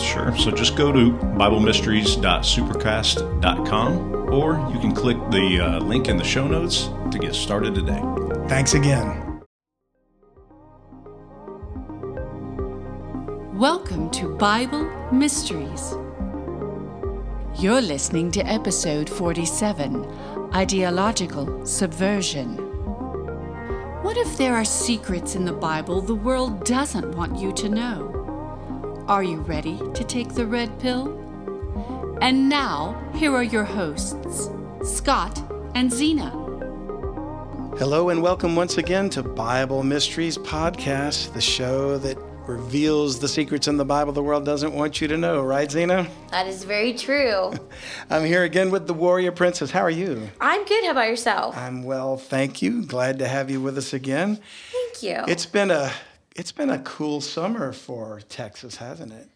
Sure. So just go to BibleMysteries.supercast.com or you can click the uh, link in the show notes to get started today. Thanks again. Welcome to Bible Mysteries. You're listening to episode 47 Ideological Subversion. What if there are secrets in the Bible the world doesn't want you to know? Are you ready to take the red pill? And now, here are your hosts, Scott and Zena. Hello, and welcome once again to Bible Mysteries Podcast, the show that reveals the secrets in the Bible the world doesn't want you to know, right, Zena? That is very true. I'm here again with the Warrior Princess. How are you? I'm good. How about yourself? I'm well, thank you. Glad to have you with us again. Thank you. It's been a it's been a cool summer for Texas, hasn't it?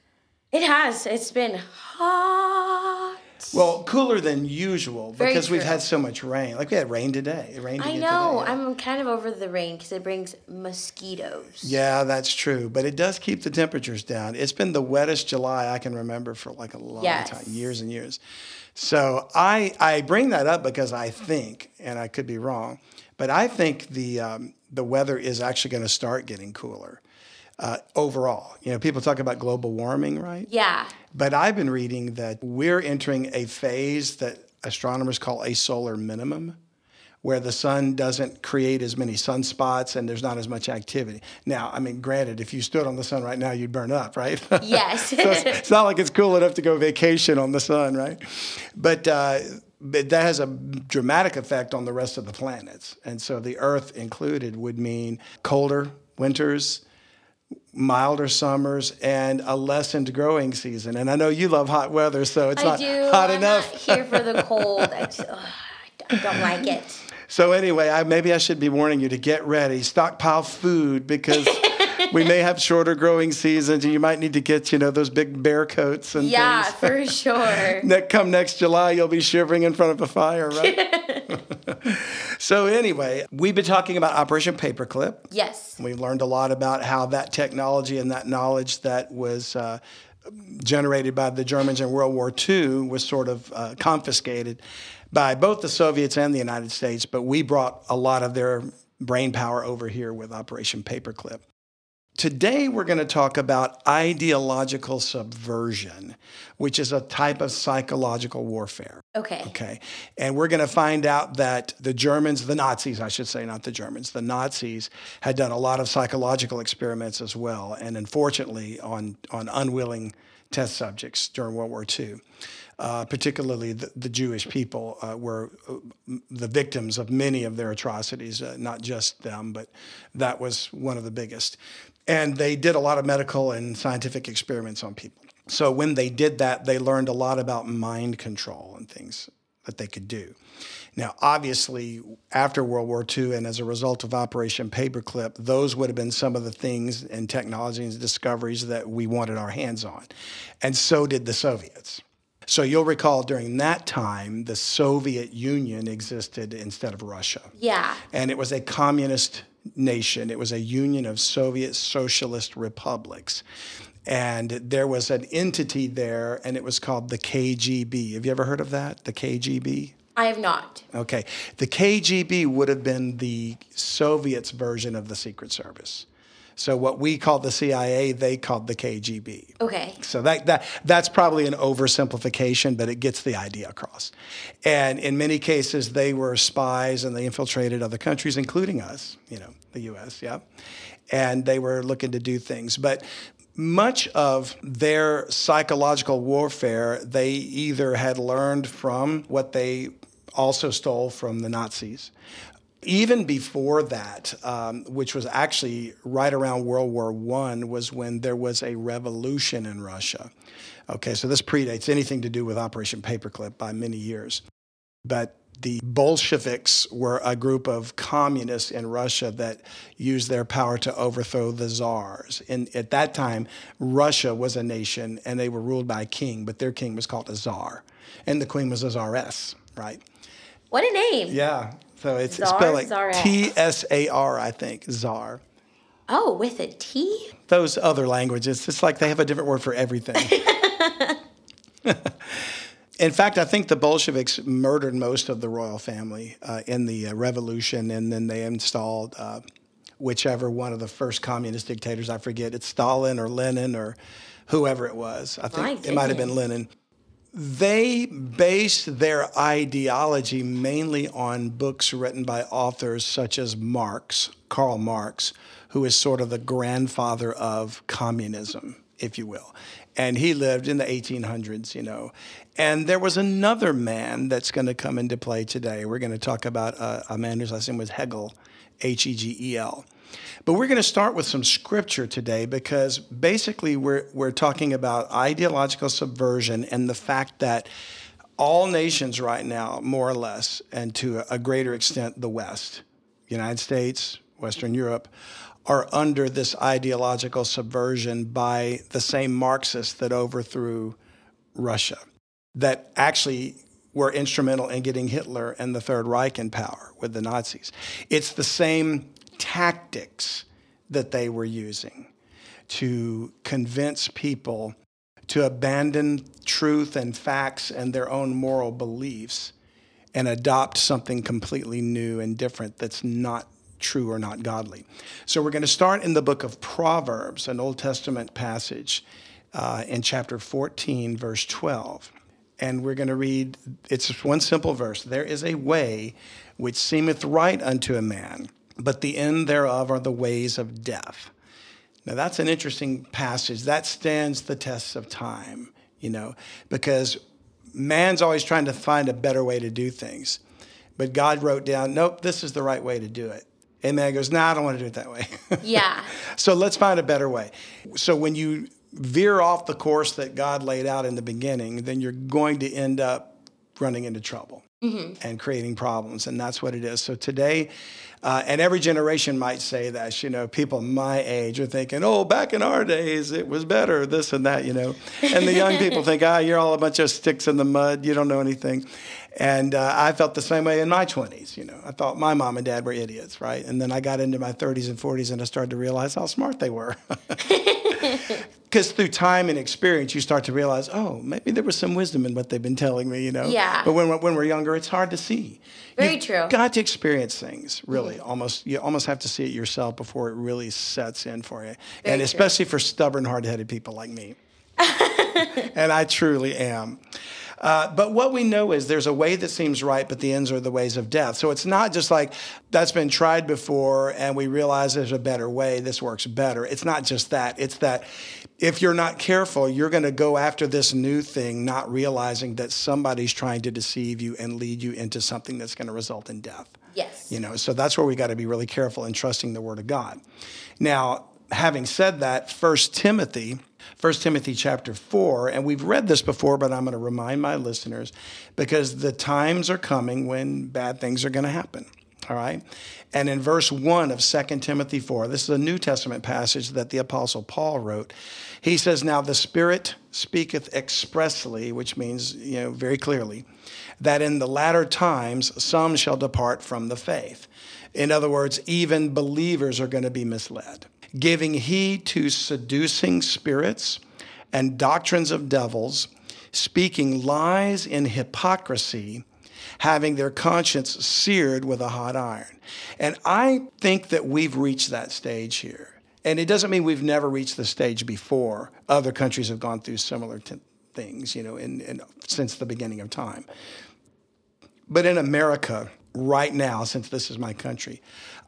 It has. It's been hot. Well, cooler than usual because we've had so much rain. Like we had rain today. It rained. I know. Today. I'm kind of over the rain because it brings mosquitoes. Yeah, that's true. But it does keep the temperatures down. It's been the wettest July I can remember for like a long yes. time, years and years. So I I bring that up because I think, and I could be wrong, but I think the um, the weather is actually going to start getting cooler. Uh, overall. You know, people talk about global warming, right? Yeah. But I've been reading that we're entering a phase that astronomers call a solar minimum, where the sun doesn't create as many sunspots and there's not as much activity. Now, I mean, granted, if you stood on the sun right now, you'd burn up, right? Yes. so it's, it's, not like it's cool enough to go vacation on the sun, right? But uh, but that has a dramatic effect on the rest of the planets. And so the Earth included would mean colder winters, milder summers, and a lessened growing season. And I know you love hot weather, so it's I not do. hot I'm enough. Not here for the cold. I, just, ugh, I don't like it. So anyway, I, maybe I should be warning you to get ready, stockpile food because we may have shorter growing seasons, and you might need to get you know those big bear coats and yeah, for sure. Come next July, you'll be shivering in front of a fire, right? so anyway, we've been talking about Operation Paperclip. Yes. We've learned a lot about how that technology and that knowledge that was. Uh, generated by the Germans in World War II was sort of uh, confiscated by both the Soviets and the United States, but we brought a lot of their brain power over here with Operation Paperclip. Today, we're going to talk about ideological subversion, which is a type of psychological warfare. Okay. Okay. And we're going to find out that the Germans, the Nazis, I should say, not the Germans, the Nazis had done a lot of psychological experiments as well, and unfortunately on, on unwilling test subjects during World War II. Uh, particularly the, the, Jewish people uh, were uh, the victims of many of their atrocities, uh, not just them, but that was one of the biggest. And they did a lot of medical and scientific experiments on people. So when they did that, they learned a lot about mind control and things that they could do. Now, obviously, after World War II and as a result of Operation Paperclip, those would have been some of the things and technologies and discoveries that we wanted our hands on. And so did the Soviets. So you'll recall during that time, the Soviet Union existed instead of Russia. Yeah. And it was a communist nation. It was a union of Soviet socialist republics. And there was an entity there, and it was called the KGB. Have you ever heard of that? The KGB? I have not. Okay. The KGB would have been the Soviets' version of the Secret Service. So what we call the CIA, they called the KGB. Okay. So that, that that's probably an oversimplification, but it gets the idea across. And in many cases, they were spies and they infiltrated other countries, including us, you know, the U.S. Yeah, and they were looking to do things, but. Much of their psychological warfare, they either had learned from what they also stole from the Nazis, Even before that, um, which was actually right around World War One, was when there was a revolution in Russia. Okay, so this predates anything to do with Operation Paperclip by many years. But the Bolsheviks were a group of communists in Russia that used their power to overthrow the czars. And at that time, Russia was a nation and they were ruled by a king, but their king was called a czar. And the queen was a czaress, right? What a name. Yeah. So it's Czar, spelled like. T S A R, I think, czar. Oh, with a T? Those other languages, it's like they have a different word for everything. In fact, I think the Bolsheviks murdered most of the royal family uh, in the uh, revolution, and then they installed uh, whichever one of the first communist dictators, I forget, it's Stalin or Lenin or whoever it was. I think My it might have been. Lenin. They based their ideology mainly on books written by authors such as Marx, Karl Marx, who is sort of the grandfather of communism, if you will. And he lived in the 1800s, you know. And there was another man that's going to come into play today. We're going to talk about uh, a man whose last name was Hegel, H E G E L. But we're going to start with some scripture today because basically we're, we're talking about ideological subversion and the fact that all nations right now, more or less, and to a greater extent, the West, United States, Western Europe, are under this ideological subversion by the same Marxists that overthrew Russia, that actually were instrumental in getting Hitler and the Third Reich in power with the Nazis. It's the same tactics that they were using to convince people to abandon truth and facts and their own moral beliefs and adopt something completely new and different that's not true or not godly. So we're going to start in the book of Proverbs, an Old Testament passage uh, in chapter 14, verse 12. And we're going to read, it's just one simple verse. There is a way which seemeth right unto a man, but the end thereof are the ways of death. Now, that's an interesting passage. That stands the test of time, you know, because man's always trying to find a better way to do things. But God wrote down, nope, this is the right way to do it. And man goes, no, nah, I don't want to do it that way. Yeah. so let's find a better way. So when you veer off the course that God laid out in the beginning, then you're going to end up running into trouble and creating problems. And that's what it is. So today, uh, and every generation might say that, you know, people my age are thinking, oh, back in our days, it was better, this and that, you know. And the young people think, ah, you're all a bunch of sticks in the mud, you don't know anything. And uh, I felt the same way in my 20s, you know. I thought my mom and dad were idiots, right? And then I got into my 30s and 40s and I started to realize how smart they were. Because through time and experience, you start to realize, oh, maybe there was some wisdom in what they've been telling me, you know? Yeah. But when, when we're younger, it's hard to see. Very You've true. got to experience things, really. Mm-hmm. Almost, you almost have to see it yourself before it really sets in for you. and true. especially for stubborn, hard-headed people like me. and I truly am. Uh, but what we know is there's a way that seems right, but the ends are the ways of death. So it's not just like that's been tried before and we realize there's a better way, this works better. It's not just that. It's that if you're not careful, you're going to go after this new thing, not realizing that somebody's trying to deceive you and lead you into something that's going to result in death. Yes. You know, so that's where we got to be really careful in trusting the word of God. Now, having said that, First Timothy, First Timothy chapter 4, and we've read this before, but I'm going to remind my listeners because the times are coming when bad things are going to happen. All right. And in verse 1 of 2 Timothy 4, this is a New Testament passage that the Apostle Paul wrote. He says, Now the Spirit speaketh expressly, which means, you know, very clearly, that in the latter times some shall depart from the faith. In other words, even believers are going to be misled, giving heed to seducing spirits and doctrines of devils, speaking lies in hypocrisy, having their conscience seared with a hot iron. And I think that we've reached that stage here. And it doesn't mean we've never reached the stage before. Other countries have gone through similar t- things, you know, in, in, since the beginning of time. But in America, right now, since this is my country,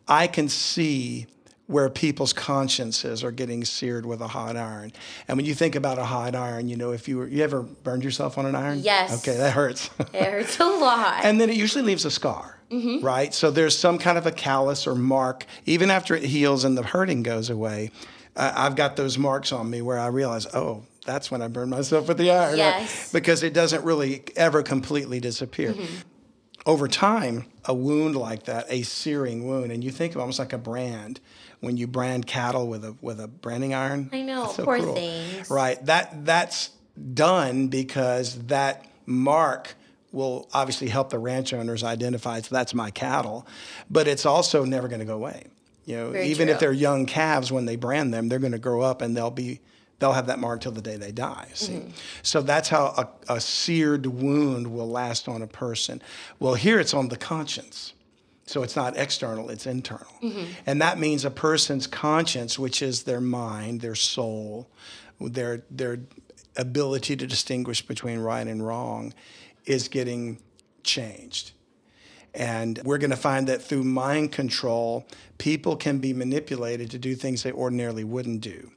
I can see where people's consciences are getting seared with a hot iron. And when you think about a hot iron, you know, if you were, you ever burned yourself on an iron? Yes. Okay, that hurts. It hurts a lot. and then it usually leaves a scar. right? So there's some kind of a callus or mark, even after it heals and the hurting goes away. Uh, I've got those marks on me where I realize, oh, that's when I burned myself with the iron. right? Yes. Because it doesn't really ever completely disappear. Over time, a wound like that, a searing wound, and you think of almost like a brand when you brand cattle with a with a branding iron. I know, so poor things. Right. That that's done because that mark will obviously help the ranch owners identify so that's my cattle, but it's also never going to go away. You know, Very even if they're young calves when they brand them, they're going to grow up and they'll be they'll have that mark till the day they die. See, Mm-hmm. so that's how a, a seared wound will last on a person. Well, here it's on the conscience. So it's not external, it's internal. Mm-hmm. And that means a person's conscience, which is their mind, their soul, their their ability to distinguish between right and wrong is getting changed. And we're going to find that through mind control, people can be manipulated to do things they ordinarily wouldn't do.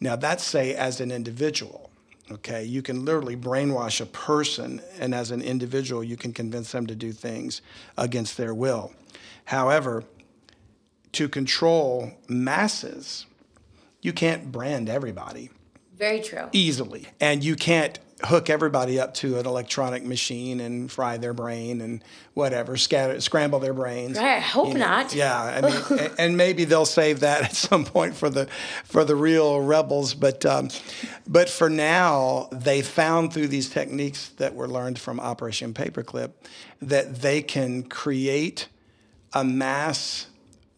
Now, that's say as an individual. Okay, you can literally brainwash a person, and as an individual, you can convince them to do things against their will. However, to control masses, you can't brand everybody Very true. easily. And you can't hook everybody up to an electronic machine and fry their brain and whatever, scatter, scramble their brains. Right, I hope You know, not. Yeah, I mean, and maybe they'll save that at some point for the for the real rebels. But um, but for now, they found through these techniques that were learned from Operation Paperclip that they can create a mass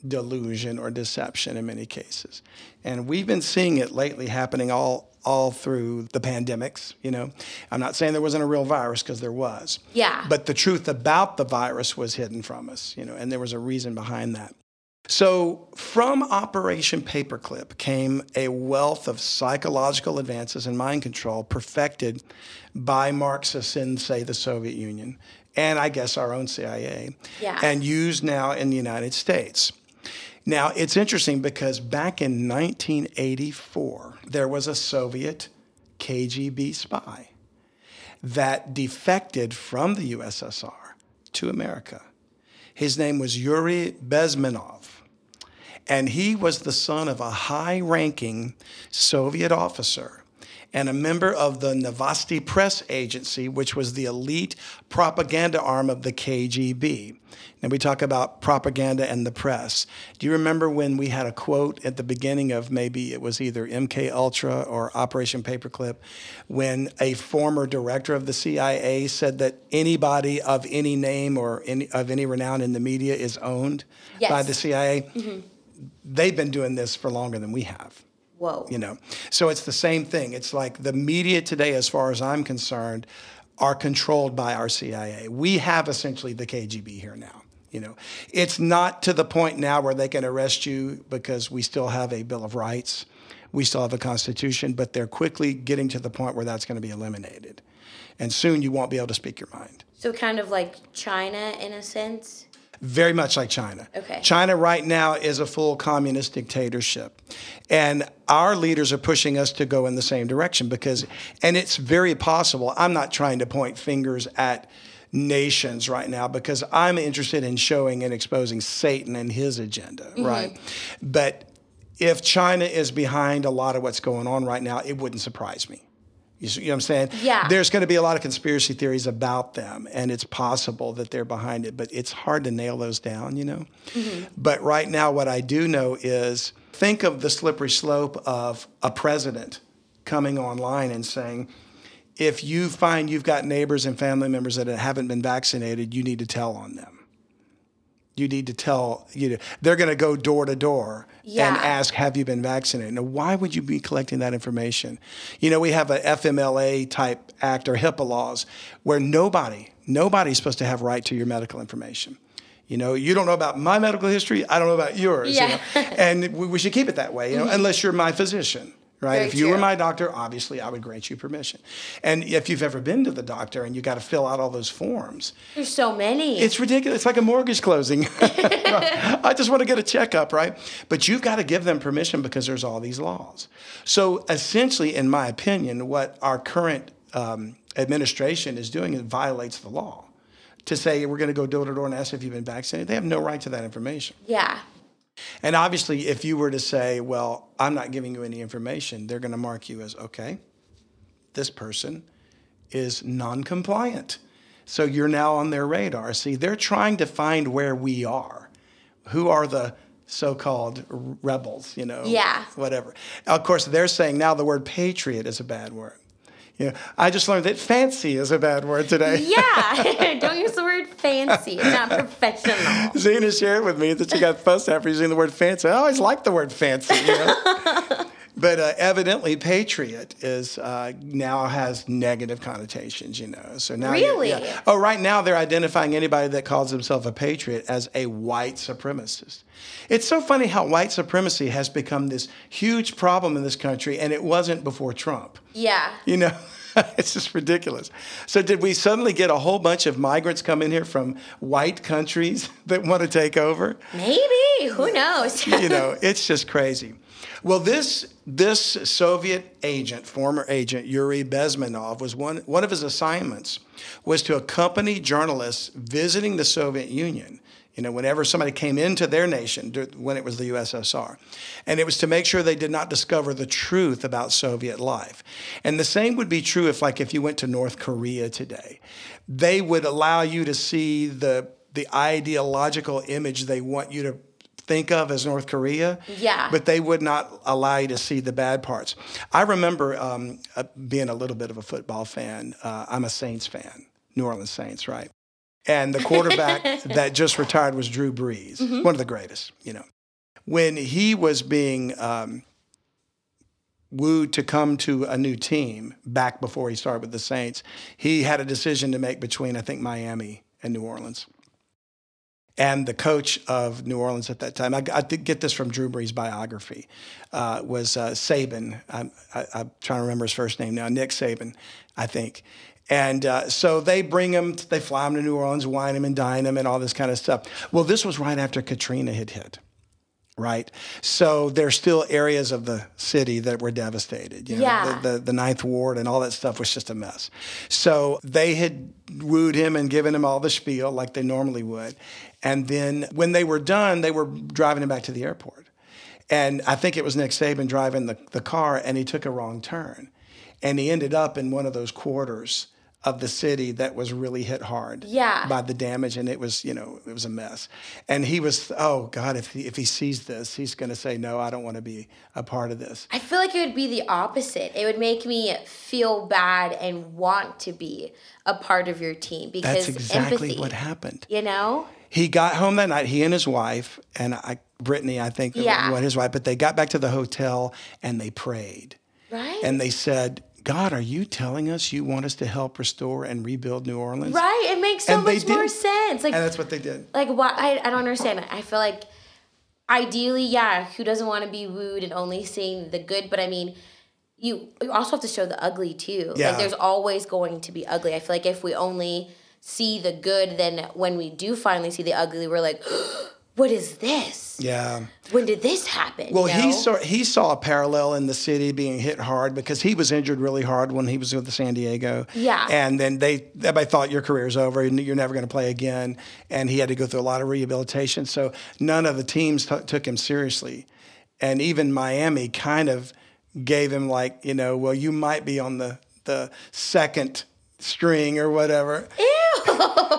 delusion or deception in many cases. And we've been seeing it lately happening all all through the pandemics, you know. I'm not saying there wasn't a real virus because there was. Yeah. But the truth about the virus was hidden from us, you know, and there was a reason behind that. So, from Operation Paperclip came a wealth of psychological advances in mind control perfected by Marxists in, say, the Soviet Union and I guess our own CIA, Yeah. and used now in the United States. Now, it's interesting because back in 1984, there was a Soviet KGB spy that defected from the USSR to America. His name was Yuri Bezmenov. And he was the son of a high ranking Soviet officer and a member of the Novosti Press Agency, which was the elite propaganda arm of the KGB. Now, we talk about propaganda and the press. Do you remember when we had a quote at the beginning of maybe it was either MK Ultra or Operation Paperclip, when a former director of the CIA said that anybody of any name or any, of any renown in the media is owned by the CIA? Mm-hmm. They've been doing this for longer than we have Whoa. you know? So it's the same thing. It's like the media today as far as i'm concerned are controlled by our cia we have essentially the kgb here now you know? It's not to the point now where they can arrest you because we still have a bill of rights. We still have a constitution but they're quickly getting to the point where that's going to be eliminated. And soon you won't be able to speak your mind. So kind of like China in a sense. Very much like China. Okay. China right now is a full communist dictatorship. And our leaders are pushing us to go in the same direction because, and it's very possible, I'm not trying to point fingers at nations right now because I'm interested in showing and exposing Satan and his agenda, Mm-hmm. right? But if China is behind a lot of what's going on right now, it wouldn't surprise me. You see you know what I'm saying? Yeah. There's going to be a lot of conspiracy theories about them, and it's possible that they're behind it, but it's hard to nail those down, you know? Mm-hmm. But right now, what I do know is think of the slippery slope of a president coming online and saying, if you find you've got neighbors and family members that haven't been vaccinated, you need to tell on them. You need to tell, you know, they're going to go door to door and ask, have you been vaccinated? Now, why would you be collecting that information? You know, we have a FMLA type act or HIPAA laws where nobody, nobody's supposed to have right to your medical information. You know, you don't know about my medical history, I don't know about yours. Yeah. You know? And we, we should keep it that way, you know, mm-hmm. unless you're my physician. Right. Very if you were my doctor, obviously I would grant you permission. And if you've ever been to the doctor and you got to fill out all those forms, There's so many. it's ridiculous. It's like a mortgage closing. I just want to get a checkup, right? But you've got to give them permission because there's all these laws. So essentially, in my opinion, what our current um, administration is doing is violates the law. to say we're going to go door to door and ask if you've been vaccinated. They have no right to that information. Yeah. And obviously, if you were to say, well, I'm not giving you any information, they're going to mark you as, okay, this person is non compliant. So you're now on their radar. See, they're trying to find where we are. Who are the so called rebels, you know? Yeah. Whatever. Of course, they're saying now the word patriot is a bad word. Know, I just learned that fancy is a bad word today. Yeah. Don't use the word fancy. It's not professional. Zena shared with me that she got fussed after using the word fancy. I always like the word fancy. You know? but uh, evidently, patriot is uh, now has negative connotations. You know, so now Really? yeah. Oh, right now they're identifying anybody that calls himself a patriot as a white supremacist. It's so funny how white supremacy has become this huge problem in this country, and it wasn't before Trump. Yeah. You know, it's just ridiculous. So, did we suddenly get a whole bunch of migrants come in here from white countries that want to take over? Maybe. Who knows? You know, it's just crazy. Well, this this Soviet agent, former agent Yuri Bezmenov, was one one of his assignments was to accompany journalists visiting the Soviet Union. You know, whenever somebody came into their nation when it was the USSR, and it was to make sure they did not discover the truth about Soviet life. And the same would be true if, like, if you went to North Korea today, they would allow you to see the the ideological image they want you to think of as North Korea. Yeah. But they would not allow you to see the bad parts. I remember um, uh, being a little bit of a football fan. Uh, I'm a Saints fan, New Orleans Saints, right? And the quarterback that just retired was Drew Brees, one of the greatest, you know. When he was being um, wooed to come to a new team back before he started with the Saints, he had a decision to make between, I think, Miami and New Orleans. And the coach of New Orleans at that time, I, I did get this from Drew Brees' biography, uh, was uh, Saban. I'm, I, I'm trying to remember his first name now, Nick Saban, I think. And uh, so they bring him, they fly him to New Orleans, wine him and dine him and all this kind of stuff. Well, this was right after Katrina had hit right? So there's still areas of the city that were devastated. You know, Yeah. the, the, the Ninth Ward and all that stuff was just a mess. So they had wooed him and given him all the spiel like they normally would. And then when they were done, they were driving him back to the airport. And I think it was Nick Saban driving the, the car, and he took a wrong turn. And he ended up in one of those quarters of the city that was really hit hard Yeah. by the damage and it was you know it was a mess and he was oh god if he, if he sees this he's going to say no i don't want to be a part of this I feel like it would be the opposite. It would make me feel bad and want to be a part of your team because that's exactly empathy. what happened You know? he got home that night he and his wife and i brittany i think Yeah. what his wife but they got back to the hotel and they prayed Right? and they said god are you telling us you want us to help restore and rebuild new orleans right? It makes so And much more sense. Like and that's what they did like why I, I don't understand. I feel like ideally, yeah, who doesn't want to be wooed and only seeing the good? But I mean, you you also have to show the ugly too. Yeah. Like there's always going to be ugly. I feel like if we only see the good, then when we do finally see the ugly, we're like, what is this? yeah When did this happen? Well, you he saw he saw a parallel in the city being hit hard because he was injured really hard when he was with the San Diego. Yeah. And then they everybody thought your career's over and you're never going to play again, and he had to go through a lot of rehabilitation. So none of the teams t- took him seriously, and even Miami kind of gave him like you know, well, you might be on the the second string or whatever. Ew.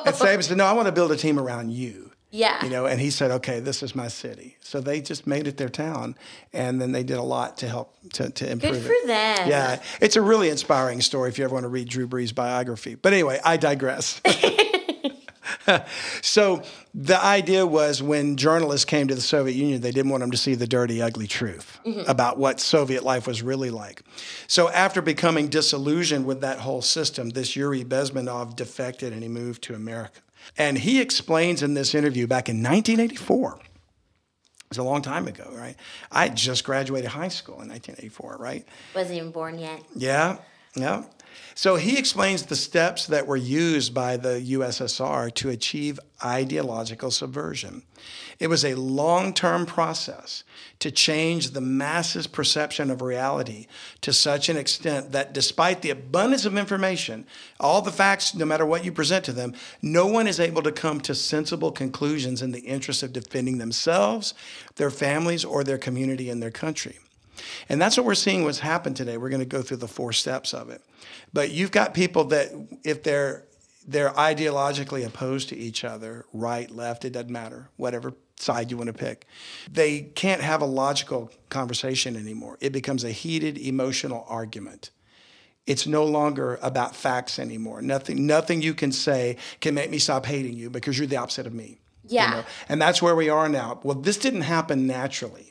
And Saban said, no, I want to build a team around you. Yeah. You know, and he said, okay, this is my city. So they just made it their town. And then they did a lot to help to, to improve Good it. for them. Yeah. It's a really inspiring story if you ever want to read Drew Brees' biography. But anyway, I digress. so the idea was when journalists came to the Soviet Union, they didn't want them to see the dirty, ugly truth mm-hmm. about what Soviet life was really like. So after becoming disillusioned with that whole system, this Yuri Bezmenov defected and he moved to America. And he explains in this interview back in 1984. It was a long time ago, right? I had just graduated high school in 1984, right? Wasn't even born yet. Yeah. Yeah. So he explains the steps that were used by the USSR to achieve ideological subversion. It was a long term process to change the masses' perception of reality to such an extent that despite the abundance of information, all the facts, no matter what you present to them, no one is able to come to sensible conclusions in the interest of defending themselves, their families, or their community and their country. And that's what we're seeing what's happened today. We're going to go through the four steps of it. But you've got people that, if they're they're ideologically opposed to each other, right, left, it doesn't matter, whatever side you want to pick. They can't have a logical conversation anymore. It becomes a heated emotional argument. It's no longer about facts anymore. Nothing nothing you can say can make me stop hating you because you're the opposite of me. Yeah. You know? And that's where we are now. Well, this didn't happen naturally.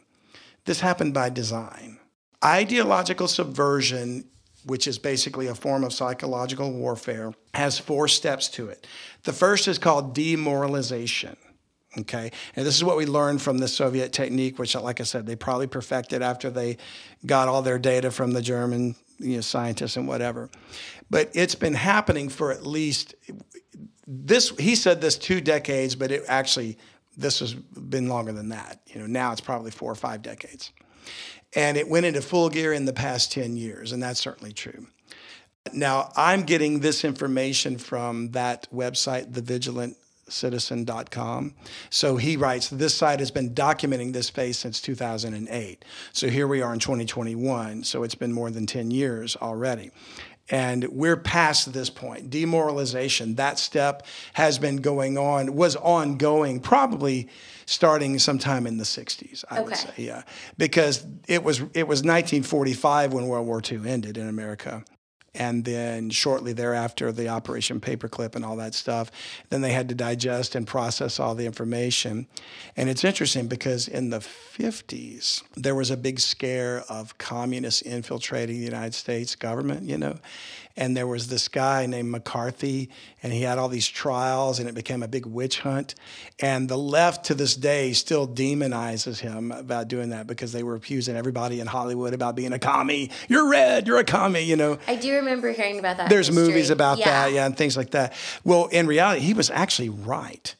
This happened by design. Ideological subversion which is basically a form of psychological warfare, has four steps to it. The first is called demoralization. Okay, and this is what we learned from the Soviet technique, which, like I said, they probably perfected after they got all their data from the German you know, scientists and whatever. But it's been happening for at least this. He said this two decades, but it actually this has been longer than that. You know, now it's probably four or five decades. And it went into full gear in the past 10 years, and that's certainly true. Now, I'm getting this information from that website, thevigilantcitizen.com. So he writes, This site has been documenting this phase since 2008. So here we are in 2021. So it's been more than 10 years already. And we're past this point. Demoralization, that step has been going on, was ongoing probably starting sometime in the 60s, I would say. Yeah. Because it was it was 1945 when World War II ended in America. And then shortly thereafter, the Operation Paperclip and all that stuff. Then they had to digest and process all the information. And it's interesting because in the 50s, there was a big scare of communists infiltrating the United States government, you know. And there was this guy named McCarthy, and he had all these trials, and it became a big witch hunt. And the left to this day still demonizes him about doing that because they were accusing everybody in Hollywood about being a commie. You're red, you're a commie, you know. I do remember hearing about that. There's history. movies about yeah. that, yeah, and things like that. Well, in reality, he was actually right.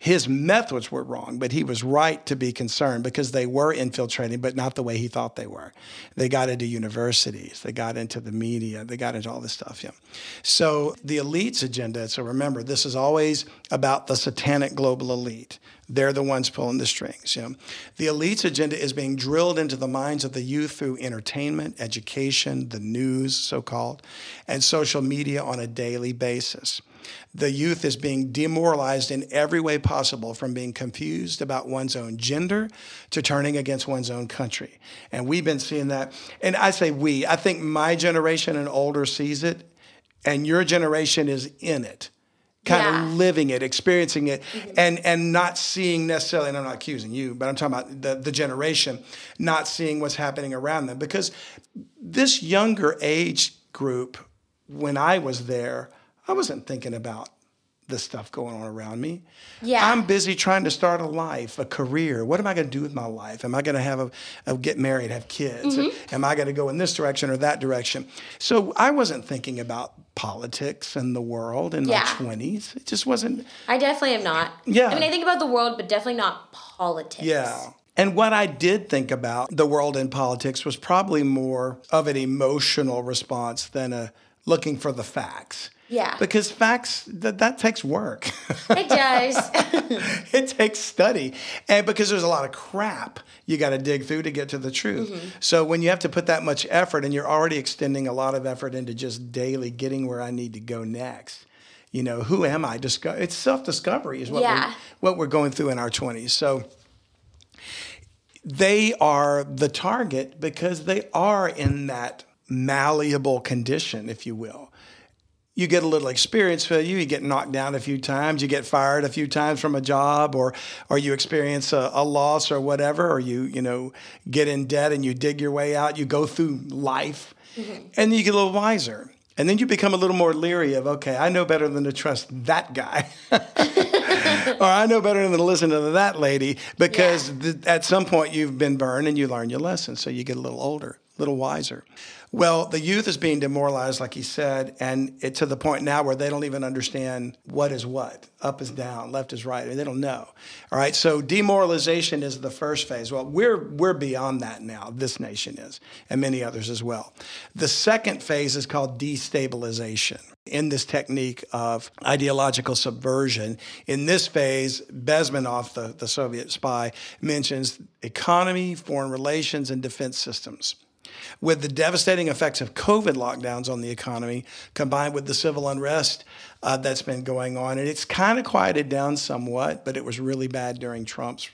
His methods were wrong, but he was right to be concerned because they were infiltrating, but not the way he thought they were. They got into universities, they got into the media, they got into all this stuff, yeah. So the elite's agenda, so remember, this is always about the satanic global elite. They're the ones pulling the strings. You know? The elite's agenda is being drilled into the minds of the youth through entertainment, education, the news, so called, and social media on a daily basis. The youth is being demoralized in every way possible, from being confused about one's own gender to turning against one's own country. And we've been seeing that. And I say we, I think my generation and older sees it, and your generation is in it kind Yeah. of living it, experiencing it, mm-hmm. and and not seeing necessarily. And I'm not accusing you, but I'm talking about the the generation not seeing what's happening around them because this younger age group, when I was there, I wasn't thinking about the stuff going on around me. Yeah. I'm busy trying to start a life, a career. What am I going to do with my life? Am I going to have a, a get married, have kids? Mm-hmm. Am I going to go in this direction or that direction? So I wasn't thinking about politics and the world in Yeah. my 20s. It just wasn't. I definitely am not. Yeah. I mean, I think about the world, but definitely not politics. Yeah. And what I did think about the world and politics was probably more of an emotional response than a looking for the facts. Yeah. Because facts that that takes work. It does. it takes study. And because there's a lot of crap you got to dig through to get to the truth. Mm-hmm. So when you have to put that much effort and you're already extending a lot of effort into just daily getting where I need to go next. You know, who am I? Disco- it's self-discovery is what Yeah. we're, what we're going through in our 20s. So they are the target because they are in that malleable condition, if you will. You get a little experience with you, you get knocked down a few times, you get fired a few times from a job, or or you experience a, a loss or whatever, or you, you know, get in debt and you dig your way out, you go through life, mm-hmm. and then you get a little wiser. And then you become a little more leery of, okay, I know better than to trust that guy. or I know better than to listen to that lady because th- at some point you've been burned and you learn your lesson. So you get a little older, little wiser. Well, the youth is being demoralized, like he said, and it, to the point now where they don't even understand what is what, up is down, left is right. And they don't know. All right, so demoralization is the first phase. Well, we're we're beyond that now. This nation is, and many others as well. The second phase is called destabilization. In this technique of ideological subversion, in this phase, Bezmenov, the, the Soviet spy, mentions economy, foreign relations, and defense systems. With the devastating effects of COVID lockdowns on the economy, combined with the civil unrest uh, that's been going on, and it's kind of quieted down somewhat, but it was really bad during Trump's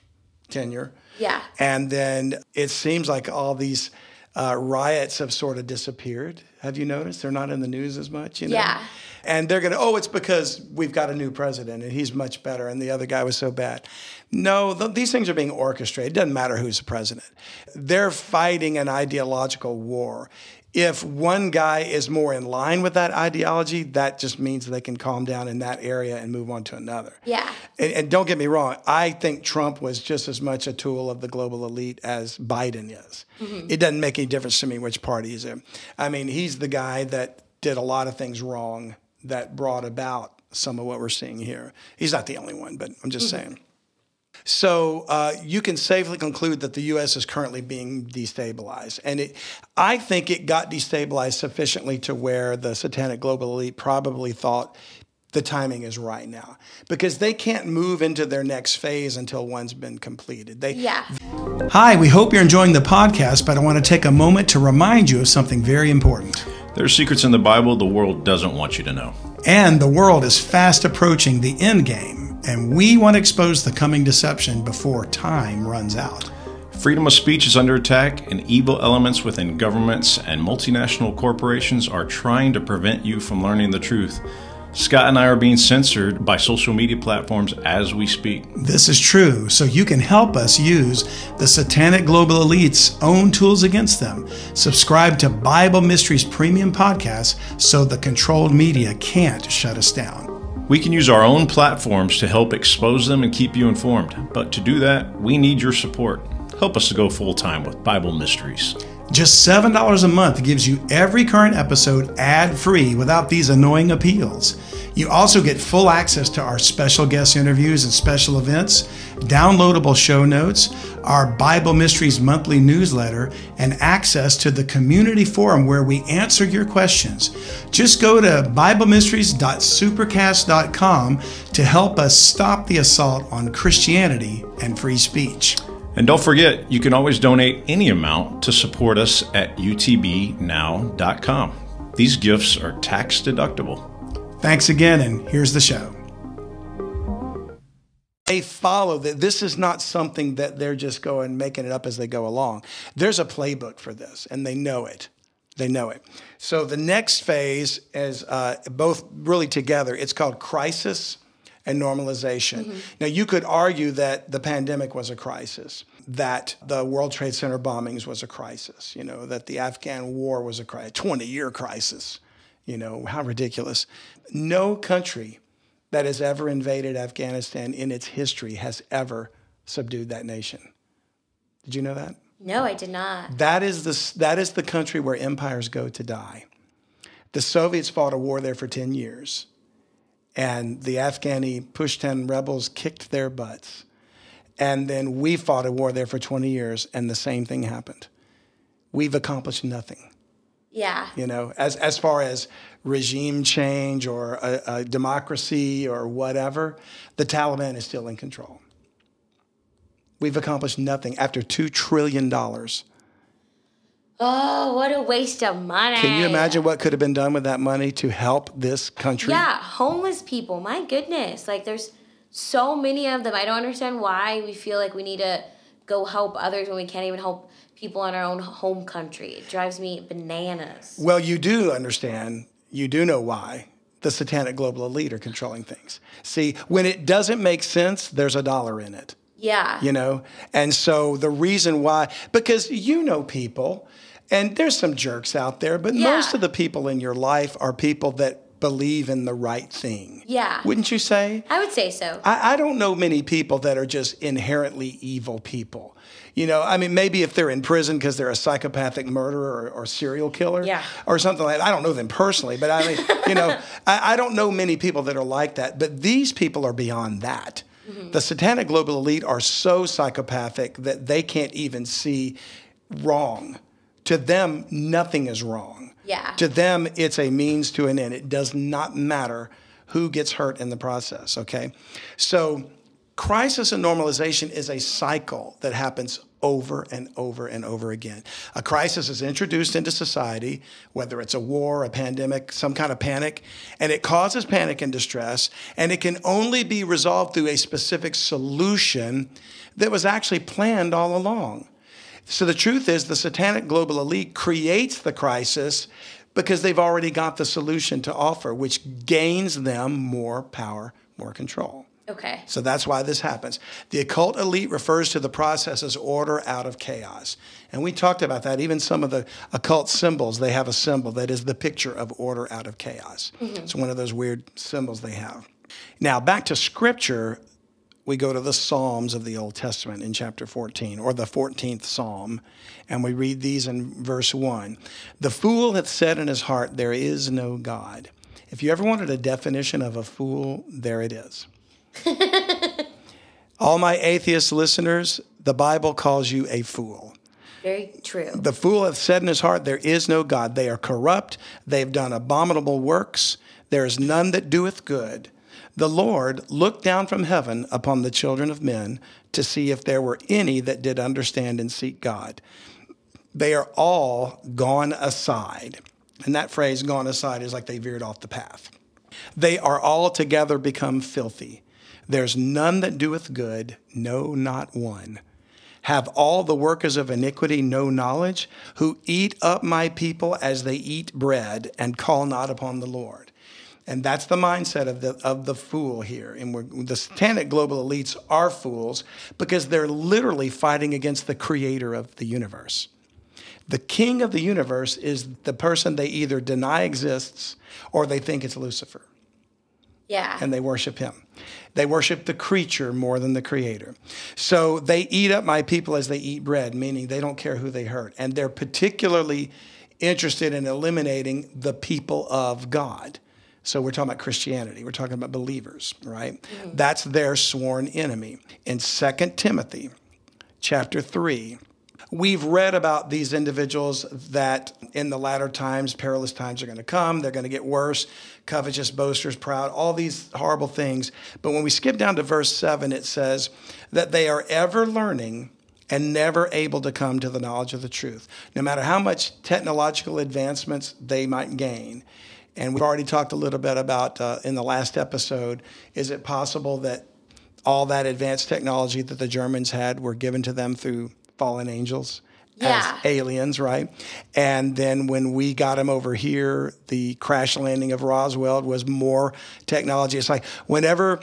tenure. Yeah. And then it seems like all these uh, riots have sort of disappeared. Have you noticed? They're not in the news as much, you know? Yeah. And they're going to, oh, it's because we've got a new president and he's much better and the other guy was so bad. No, th- these things are being orchestrated. It doesn't matter who's the president. They're fighting an ideological war. If one guy is more in line with that ideology, that just means they can calm down in that area and move on to another. Yeah. And, and don't get me wrong, I think Trump was just as much a tool of the global elite as Biden is. Mm-hmm. It doesn't make any difference to me which party he's in. I mean, he's the guy that did a lot of things wrong that brought about some of what we're seeing here. He's not the only one, but I'm just mm-hmm. saying. So uh, you can safely conclude that the U.S. is currently being destabilized, and it, I think it got destabilized sufficiently to where the satanic global elite probably thought the timing is right now because they can't move into their next phase until one's been completed. They, Yeah. Hi, we hope you're enjoying the podcast, but I want to take a moment to remind you of something very important. There are secrets in the Bible the world doesn't want you to know. And the world is fast approaching the end game, and we want to expose the coming deception before time runs out. Freedom of speech is under attack, and evil elements within governments and multinational corporations are trying to prevent you from learning the truth. Scott and I are being censored by social media platforms as we speak. This is true, so you can help us use the satanic global elite's own tools against them. Subscribe to Bible Mysteries Premium Podcast so the controlled media can't shut us down. We can use our own platforms to help expose them and keep you informed, but to do that, we need your support. Help us to go full time with Bible Mysteries. Just $7 a month gives you every current episode ad free without these annoying appeals. You also get full access to our special guest interviews and special events, downloadable show notes, our Bible Mysteries monthly newsletter, and access to the community forum where we answer your questions. Just go to BibleMysteries.supercast.com to help us stop the assault on Christianity and free speech. And don't forget, you can always donate any amount to support us at utbnow.com. These gifts are tax deductible. Thanks again, and here's the show. They follow that. This is not something that they're just going making it up as they go along. There's a playbook for this, and they know it. They know it. So the next phase is uh, both really together. It's called crisis and normalization. Now, you could argue that the pandemic was a crisis, that the World Trade Center bombings was a crisis, you know, that the Afghan war was a crisis, 20 year crisis. You know, how ridiculous. No country that has ever invaded Afghanistan in its history has ever subdued that nation. Did you know that? No, I did not. That is the, that is the country where empires go to die. The Soviets fought a war there for 10 years, and the Afghani Pushtun rebels kicked their butts. And then we fought a war there for 20 years, and the same thing happened. We've accomplished nothing Yeah. you know, as, as far as regime change or a, a democracy or whatever, the Taliban is still in control. We've accomplished nothing after $2 trillion. Oh, what a waste of money. Can you imagine what could have been done with that money to help this country? Yeah, homeless people. My goodness. Like there's so many of them. I don't understand why we feel like we need to go help others when we can't even help people in our own home country. It drives me bananas. Well, you do understand, you do know why the satanic global elite are controlling things. See, when it doesn't make sense, there's a dollar in it. Yeah. you know and so the reason why because you know people and there's some jerks out there but Yeah. most of the people in your life are people that believe in the right thing Yeah. wouldn't you say I would say so. I, I don't know many people that are just inherently evil people You know, I mean, maybe if they're in prison because they're a psychopathic murderer or, or serial killer Yeah. or something like that. I don't know them personally, but I mean, you know, I, I don't know many people that are like that. But these people are beyond that. Mm-hmm. The satanic global elite are so psychopathic that they can't even see wrong. To them, nothing is wrong. Yeah. To them, it's a means to an end. It does not matter who gets hurt in the process, okay? So, crisis and normalization is a cycle that happens over and over and over again. A crisis is introduced into society, whether it's a war, a pandemic, some kind of panic, and it causes panic and distress, and it can only be resolved through a specific solution that was actually planned all along. So the truth is, the satanic global elite creates the crisis because they've already got the solution to offer, which gains them more power, more control. Okay. So that's why this happens. The occult elite refers to the process as order out of chaos. And we talked about that. Even some of the occult symbols, they have a symbol that is the picture of order out of chaos. Mm-hmm. It's one of those weird symbols they have. Now, back to scripture, we go to the Psalms of the Old Testament in chapter 14, or the 14th Psalm, and we read these in verse 1. The fool hath said in his heart, There is no God. If you ever wanted a definition of a fool, there it is. All my atheist listeners, the Bible calls you a fool. Very true. The fool hath said in his heart, There is no God. They are corrupt. They've done abominable works. There is none that doeth good. The Lord looked down from heaven upon the children of men to see if there were any that did understand and seek God. They are all gone aside. And that phrase, gone aside, is like they veered off the path. They are all together become filthy. There's none that doeth good, no, not one. Have all the workers of iniquity no knowledge, who eat up my people as they eat bread and call not upon the Lord? And that's the mindset of the of the fool here. And we're, the satanic global elites are fools because they're literally fighting against the creator of the universe. The king of the universe is the person they either deny exists or they think it's Lucifer yeah. and they worship him. They worship the creature more than the creator. So they eat up my people as they eat bread, meaning they don't care who they hurt. And they're particularly interested in eliminating the people of God. So we're talking about Christianity. We're talking about believers, right? Mm-hmm. That's their sworn enemy. In 2 Timothy chapter 3, we've read about these individuals that in the latter times, perilous times are going to come. They're going to get worse. Covetous, boasters, proud, all these horrible things. But when we skip down to verse 7, it says that they are ever learning and never able to come to the knowledge of the truth. No matter how much technological advancements they might gain. And we've already talked a little bit about uh, in the last episode is it possible that all that advanced technology that the Germans had were given to them through fallen angels Yeah. as aliens, right? And then when we got them over here, the crash landing of Roswell was more technology. It's like whenever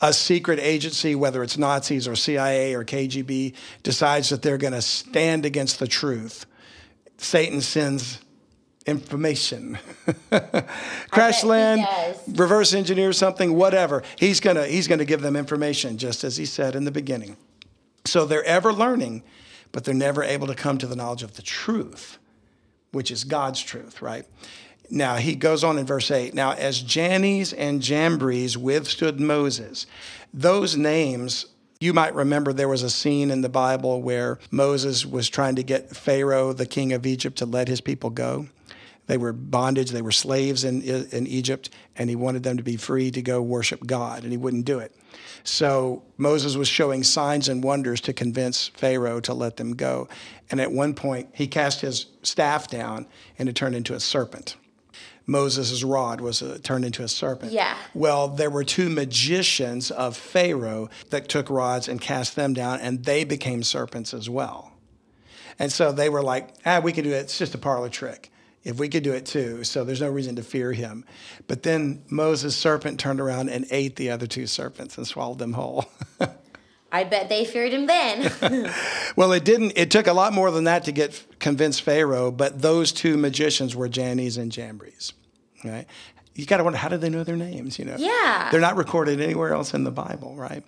a secret agency, whether it's Nazis or CIA or KGB, decides that they're going to stand against the truth, Satan sends information. Crash land, reverse engineer something, whatever. He's gonna he's gonna give them information, just as he said in the beginning. So they're ever learning, but they're never able to come to the knowledge of the truth, which is God's truth, right? Now he goes on in verse 8. Now, as Jannes and Jambres withstood Moses, those names, you might remember there was a scene in the Bible where Moses was trying to get Pharaoh, the king of Egypt, to let his people go. They were bondage, they were slaves in, in Egypt, and he wanted them to be free to go worship God, and he wouldn't do it. So Moses was showing signs and wonders to convince Pharaoh to let them go. And at one point, he cast his staff down, and it turned into a serpent. Moses' rod was uh, turned into a serpent. Yeah. Well, there were two magicians of Pharaoh that took rods and cast them down, and they became serpents as well. And so they were like, ah, we can do it. It's just a parlor trick. If we could do it too, so there's no reason to fear him. But then Moses' serpent turned around and ate the other two serpents and swallowed them whole. I bet they feared him then. well, it didn't. It took a lot more than that to get convince Pharaoh. But those two magicians were Jannes and Jambres. Right? you got to wonder how did they know their names? You know, Yeah. they're not recorded anywhere else in the Bible, right?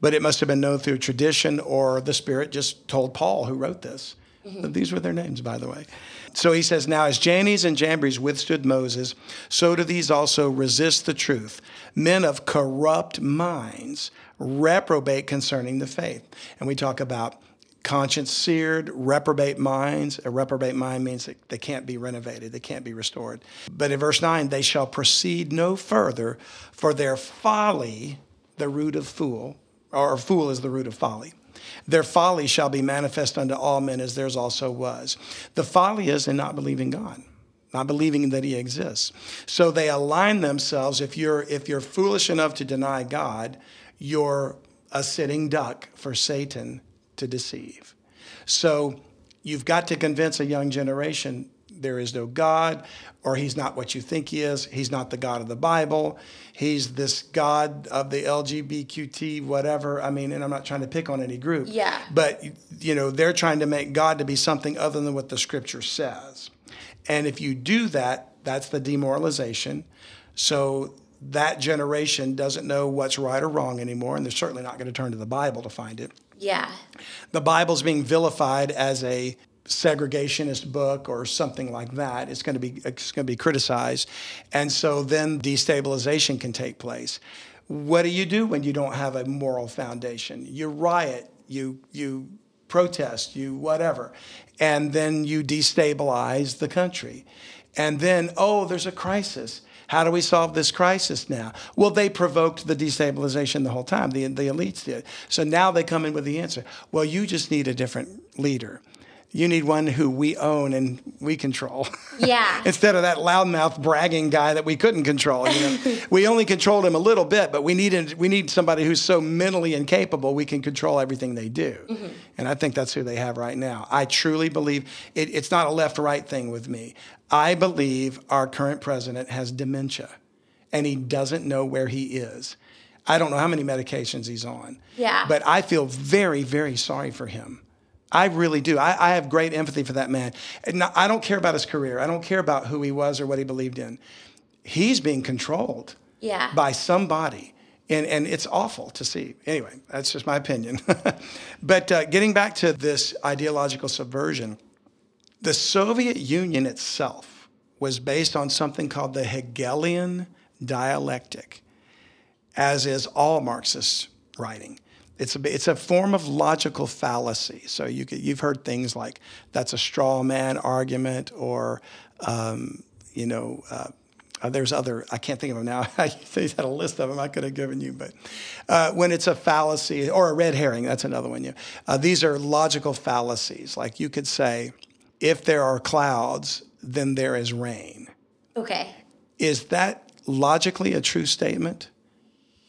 But it must have been known through tradition, or the Spirit just told Paul, who wrote this. That These were their names, by the way. So he says, Now as Jannes and Jambres withstood Moses, so do these also resist the truth. Men of corrupt minds reprobate concerning the faith. And we talk about conscience seared, reprobate minds. A reprobate mind means that they can't be renovated, they can't be restored. But in verse 9, they shall proceed no further, for their folly, the root of fool, or fool is the root of folly. Their folly shall be manifest unto all men as theirs also was. The folly is in not believing God not believing that he exists. So they align themselves. If you're if you're foolish enough to deny God, you're a sitting duck for Satan to deceive. So you've got to convince a young generation there is no God, or he's not what you think he is. He's not the God of the Bible. He's this God of the LGBTQT, whatever. I mean, and I'm not trying to pick on any group. Yeah. But, you know, they're trying to make God to be something other than what the scripture says. And if you do that, that's the demoralization. So that generation doesn't know what's right or wrong anymore, and they're certainly not going to turn to the Bible to find it. Yeah. The Bible's being vilified as a segregationist book or something like that. It's going to be it's going to be criticized, and so then destabilization can take place. What do you do when you don't have a moral foundation? You riot. You you protest. You whatever, and then you destabilize the country, and then oh, there's a crisis. How do we solve this crisis now? Well, they provoked the destabilization the whole time. The, the elites did. So now they come in with the answer. Well, you just need a different leader. You need one who we own and we control. Yeah. Instead of that loudmouth bragging guy that we couldn't control. You know? we only controlled him a little bit, but we needed we need somebody who's so mentally incapable we can control everything they do. Mm-hmm. And I think that's who they have right now. I truly believe it, it's not a left right thing with me. I believe our current president has dementia and he doesn't know where he is. I don't know how many medications he's on. Yeah. But I feel very, very sorry for him. I really do. I, I have great empathy for that man. And I don't care about his career. I don't care about who he was or what he believed in. He's being controlled Yeah. by somebody. And, and it's awful to see. Anyway, that's just my opinion. but uh, getting back to this ideological subversion, the Soviet Union itself was based on something called the Hegelian dialectic, as is all Marxist writing. It's a, it's a form of logical fallacy. So you could, you've heard things like that's a straw man argument, or um, you know, uh, there's other I can't think of them now. I had a list of them I could have given you, but uh, when it's a fallacy or a red herring, that's another one. Yeah, uh, these are logical fallacies. Like you could say, if there are clouds, then there is rain. Okay. Is that logically a true statement?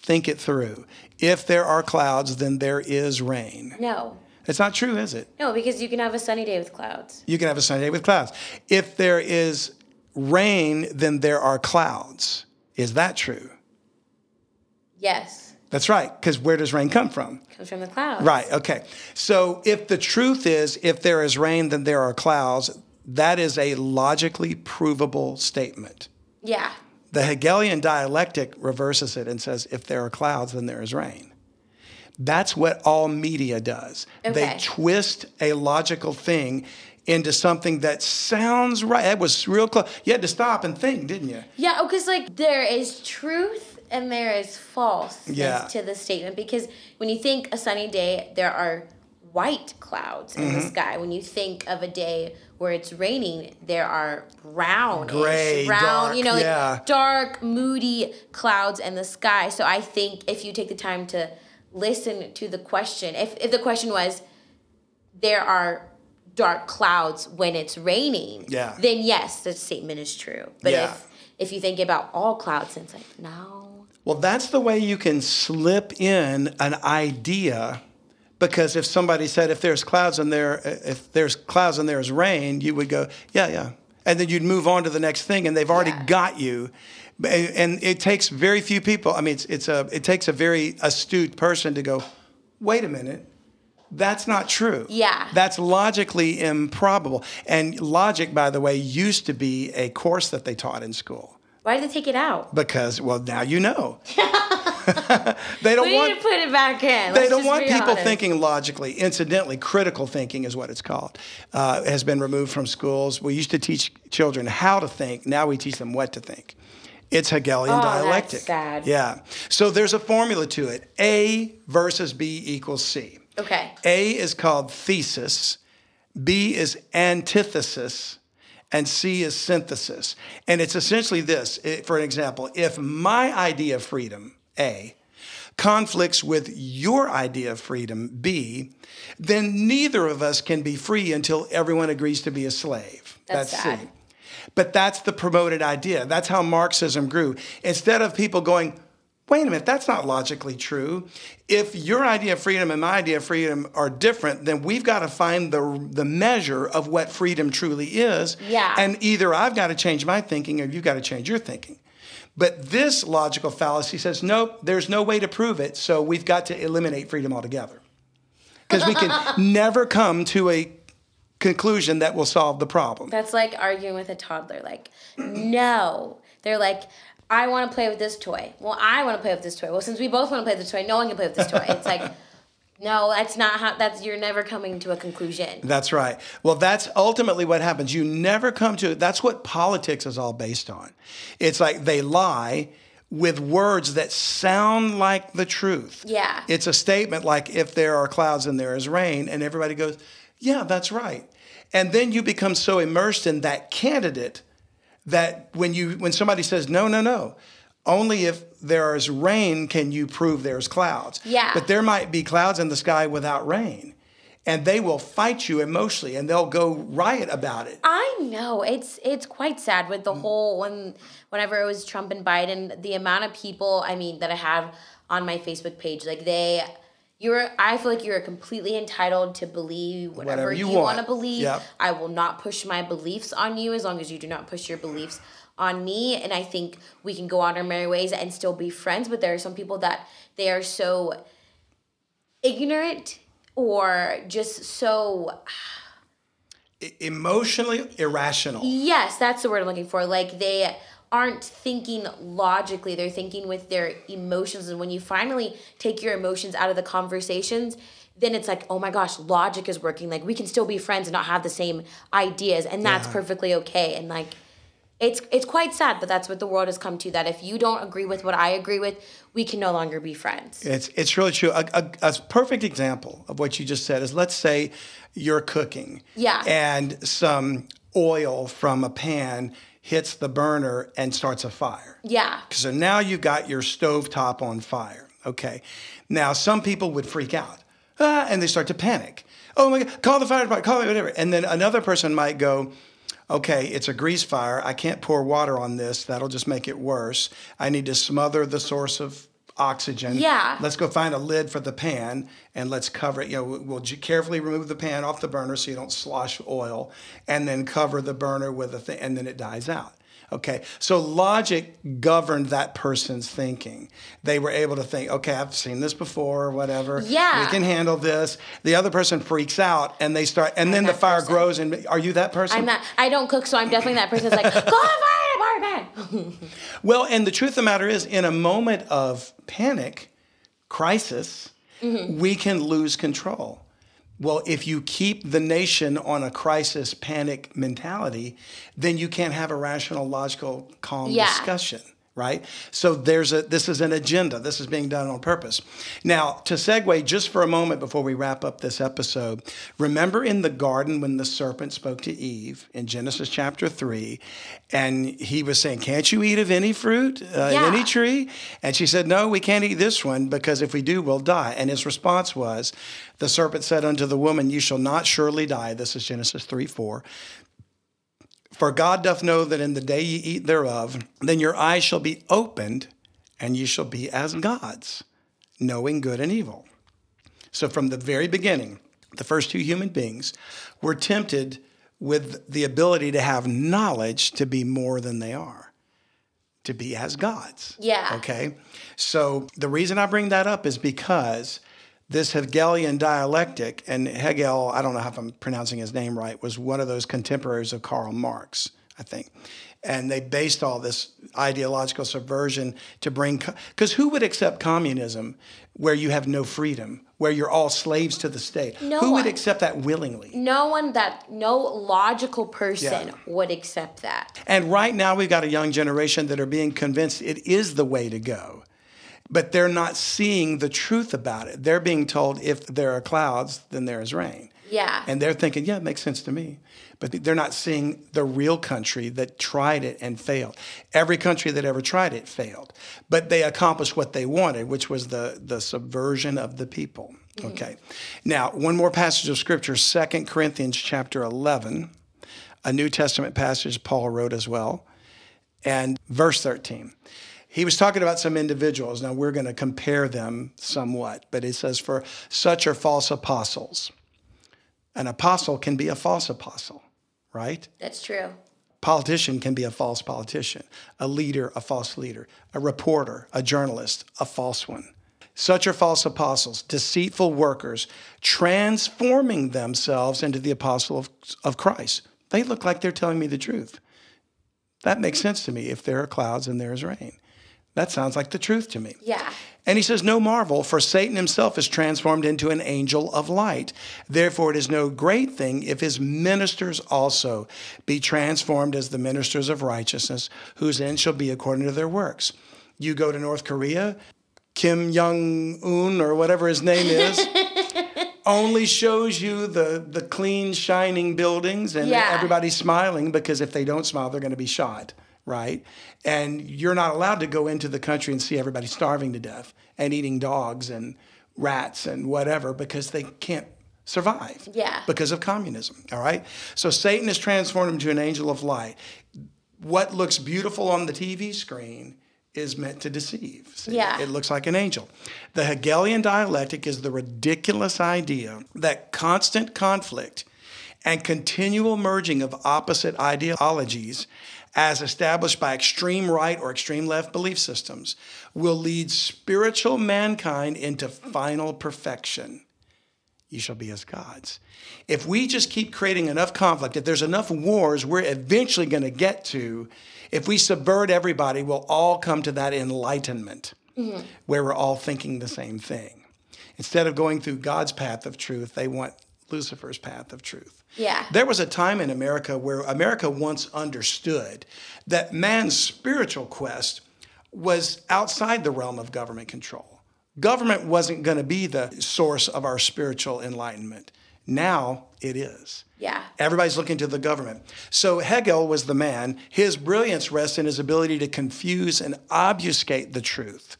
Think it through. If there are clouds, then there is rain. No. It's not true, is it? No, because you can have a sunny day with clouds. You can have a sunny day with clouds. If there is rain, then there are clouds. Is that true? Yes. That's right, because where does rain come from? Comes from the clouds. Right, okay. So if the truth is, if there is rain, then there are clouds, that is a logically provable statement. Yeah. The Hegelian dialectic reverses it and says, if there are clouds, then there is rain. That's what all media does. They twist a logical thing into something that sounds right. That was real close. You had to stop and think, didn't you? Yeah, oh, because like there is truth and there is false Yeah. to the statement. Because when you think a sunny day, there are white clouds in Mm-hmm. the sky. When you think of a day where it's raining, there are brown, Gray, brown, dark, you know, like yeah. dark, moody clouds in the sky. So I think if you take the time to listen to the question, if if the question was, there are dark clouds when it's raining, Yeah. then yes, the statement is true. But Yeah. if if you think about all clouds, it's like no. Well, that's the way you can slip in an idea because if somebody said if there's clouds and there if there's clouds and there's rain, you would go, yeah, yeah. And then you'd move on to the next thing and they've already Yeah. got you. And and it takes very few people. I mean, it's, it's a it takes a very astute person to go, wait a minute. That's not true. Yeah. That's logically improbable. And logic, by the way, used to be a course that they taught in school. Why did they take it out? because well now you know. they don't We want need to put it back in. they Let's don't want people honest. thinking logically. Incidentally, critical thinking is what it's called. Uh, has been removed from schools. We used to teach children how to think. Now we teach them what to think. It's Hegelian Oh, that's dialectic. sad. Yeah. So there's a formula to it. A versus B equals C. Okay. A is called thesis, B is antithesis, and C is synthesis. And it's essentially this It- for an example, if my idea of freedom, A, conflicts with your idea of freedom, B, then neither of us can be free until everyone agrees to be a slave. That's sad. C. But that's the promoted idea. That's how Marxism grew. Instead of people going, wait a minute, that's not logically true. If your idea of freedom and my idea of freedom are different, then we've got to find the, the measure of what freedom truly is. Yeah. And either I've got to change my thinking or you've got to change your thinking. But this logical fallacy says, nope, there's no way to prove it, so we've got to eliminate freedom altogether. Because we can never come to a conclusion that will solve the problem. That's like arguing with a toddler. Like, no. They're like, I want to play with this toy. Well, I want to play with this toy. Well, since we both want to play with this toy, no one can play with this toy. It's like, no, that's not how. That's you're never coming to a conclusion. That's right. Well, that's ultimately what happens. You never come to that's what politics is all based on. It's like they lie with words that sound like the truth. Yeah. It's a statement like if there are clouds and there is rain and everybody goes, "Yeah, that's right." And then you become so immersed in that candidate that when you when somebody says, "No, no, no." Only if there is rain can you prove there's clouds. Yeah. But there might be clouds in the sky without rain and they will fight you emotionally and they'll go riot about it. I know it's it's quite sad with the Mm. whole when whenever it was Trump and Biden, the amount of people I mean that I have on my Facebook page, like they, you're I feel like you're completely entitled to believe whatever, Whatever you you, want to believe. Yep. I will not push my beliefs on you as long as you do not push your beliefs on me. And I think we can go on our merry ways and still be friends. But there are some people that they are so ignorant or just so Emotionally irrational. Yes, that's the word I'm looking for. Like they aren't thinking logically, they're thinking with their emotions. And when you finally take your emotions out of the conversations, then it's like, oh my gosh, logic is working. Like we can still be friends and not have the same ideas, and that's Yeah. perfectly okay. And like it's it's quite sad, but that's what the world has come to. That if you don't agree with what I agree with, we can no longer be friends. It's it's really true. A, a, a perfect example of what you just said is let's say you're cooking. Yeah. And some oil from a pan hits the burner and starts a fire. Yeah. So now you've got your stove top on fire. Okay. Now some people would freak out. Ah, and they start to panic. Oh my God, call the fire department, call it whatever. And then another person might go, okay, it's a grease fire. I can't pour water on this. That'll just make it worse. I need to smother the source of oxygen. Yeah. Let's go find a lid for the pan and let's cover it. You know, we'll carefully remove the pan off the burner so you don't slosh oil and then cover the burner with a thing and then it dies out. Okay, so logic governed that person's thinking. They were able to think, okay, I've seen this before, or whatever. Yeah. we can handle this. The other person freaks out, and they start, and then the fire person. grows. And are you that person? I'm not I don't cook, so I'm definitely that person that's like, call the fire department. Well, and the truth of the matter is, in a moment of panic, crisis, Mm-hmm. we can lose control. Well, if you keep the nation on a crisis panic mentality, then you can't have a rational, logical, calm Yeah. discussion, right? So there's a this is an agenda. This is being done on purpose. Now, to segue just for a moment before we wrap up this episode, remember in the garden when the serpent spoke to Eve in Genesis chapter 3 and he was saying, "Can't you eat of any fruit, uh, Yeah. any tree?" And she said, "No, we can't eat this one because if we do, we'll die." And his response was, "The serpent said unto the woman, You shall not surely die." This is Genesis 3 4. For God doth know that in the day ye eat thereof, then your eyes shall be opened, and ye shall be as gods, knowing good and evil. So from the very beginning, the first two human beings were tempted with the ability to have knowledge to be more than they are, to be as gods. Yeah. Okay. So the reason I bring that up is because this Hegelian dialectic, and Hegel, I don't know if I'm pronouncing his name right, was one of those contemporaries of Karl Marx, I think. And they based all this ideological subversion to bring because who would accept communism where you have no freedom where you're all slaves to the state No who would accept that willingly No one that no logical person Yeah. would accept that. and right now we've got a young generation that are being convinced it is the way to go but they're not seeing the truth about it they're being told if there are clouds then there is rain Yeah. and they're thinking, yeah, it makes sense to me. But they're not seeing the real country that tried it and failed. Every country that ever tried it failed. But they accomplished what they wanted, which was the, the subversion of the people. Mm-hmm. Okay. Now, one more passage of scripture, 2 Corinthians chapter 11, a New Testament passage Paul wrote as well, and verse 13. He was talking about some individuals. Now, we're going to compare them somewhat, but he says, For such are false apostles an apostle can be a false apostle, right? That's true. Politician can be a false politician, a leader, a false leader, a reporter, a journalist, a false one. Such are false apostles, deceitful workers, transforming themselves into the apostle of, of Christ. They look like they're telling me the truth. That makes sense to me. If there are clouds and there is rain, that sounds like the truth to me. Yeah. And he says, No marvel, for Satan himself is transformed into an angel of light. Therefore, it is no great thing if his ministers also be transformed as the ministers of righteousness, whose end shall be according to their works. You go to North Korea, Kim Jong un, or whatever his name is. Only shows you the, the clean, shining buildings, and Yeah. everybody's smiling because if they don't smile, they're going to be shot right? And you're not allowed to go into the country and see everybody starving to death and eating dogs and rats and whatever because they can't survive Yeah. because of communism, all right? So Satan has transformed him to an angel of light. What looks beautiful on the TV screen is meant to deceive. See? Yeah. It looks like an angel. The Hegelian dialectic is the ridiculous idea that constant conflict and continual merging of opposite ideologies as established by extreme right or extreme left belief systems will lead spiritual mankind into final perfection. You shall be as gods. If we just keep creating enough conflict, if there's enough wars, we're eventually going to get to, if we subvert everybody, we'll all come to that enlightenment mm-hmm. where we're all thinking the same thing. Instead of going through God's path of truth, they want Lucifer's path of truth. Yeah. There was a time in America where America once understood that man's spiritual quest was outside the realm of government control. Government wasn't going to be the source of our spiritual enlightenment. Now it is. Yeah. Everybody's looking to the government. So Hegel was the man. His brilliance rests in his ability to confuse and obfuscate the truth,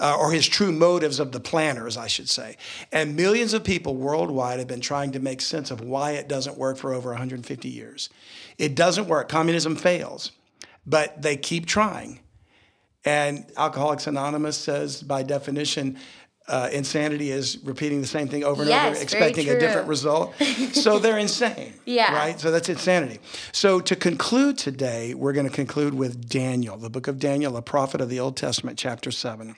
uh, or his true motives of the planners, I should say. And millions of people worldwide have been trying to make sense of why it doesn't work for over 150 years. It doesn't work. Communism fails, but they keep trying. And Alcoholics Anonymous says, by definition, uh, insanity is repeating the same thing over and Yes, over, expecting a different result. so they're insane. Yeah. Right? So that's insanity. So to conclude today, we're going to conclude with Daniel, the book of Daniel, a prophet of the Old Testament, chapter 7.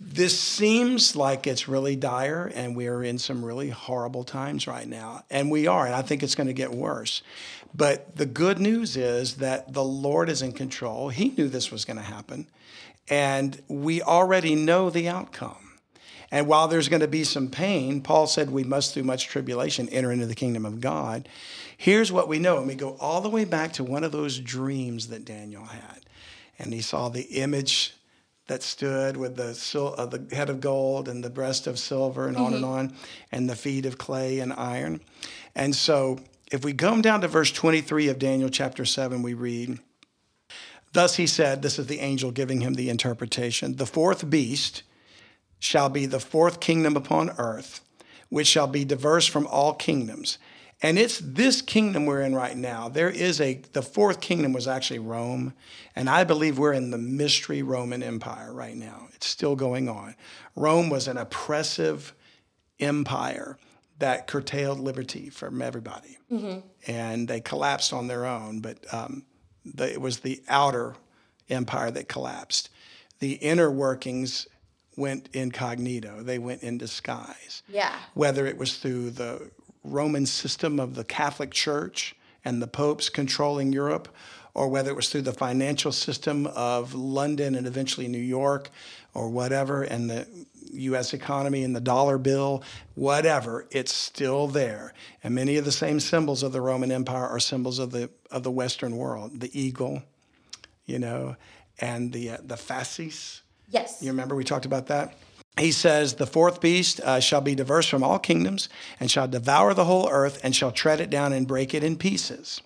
This seems like it's really dire, and we're in some really horrible times right now. And we are, and I think it's going to get worse. But the good news is that the Lord is in control. He knew this was going to happen, and we already know the outcome. And while there's going to be some pain, Paul said we must, through much tribulation, enter into the kingdom of God. Here's what we know. And we go all the way back to one of those dreams that Daniel had. And he saw the image that stood with the, sil- uh, the head of gold and the breast of silver and on and on, and the feet of clay and iron. And so if we come down to verse 23 of Daniel chapter 7, we read, Thus he said, This is the angel giving him the interpretation. The fourth beast shall be the fourth kingdom upon earth, which shall be diverse from all kingdoms. And it's this kingdom we're in right now. There is a, the fourth kingdom was actually Rome. And I believe we're in the mystery Roman Empire right now. It's still going on. Rome was an oppressive empire that curtailed liberty from everybody. And they collapsed on their own, but um, the, it was the outer empire that collapsed. The inner workings went incognito, they went in disguise Yeah. whether it was through the Roman system of the Catholic Church and the popes controlling Europe, or whether it was through the financial system of London and eventually New York or whatever, and the US economy and the dollar bill, whatever, it's still there. And many of the same symbols of the Roman Empire are symbols of the, of the Western world the eagle, you know, and the, uh, the fasces. Yes. You remember we talked about that? He says, The fourth beast uh, shall be diverse from all kingdoms, and shall devour the whole earth, and shall tread it down and break it in pieces.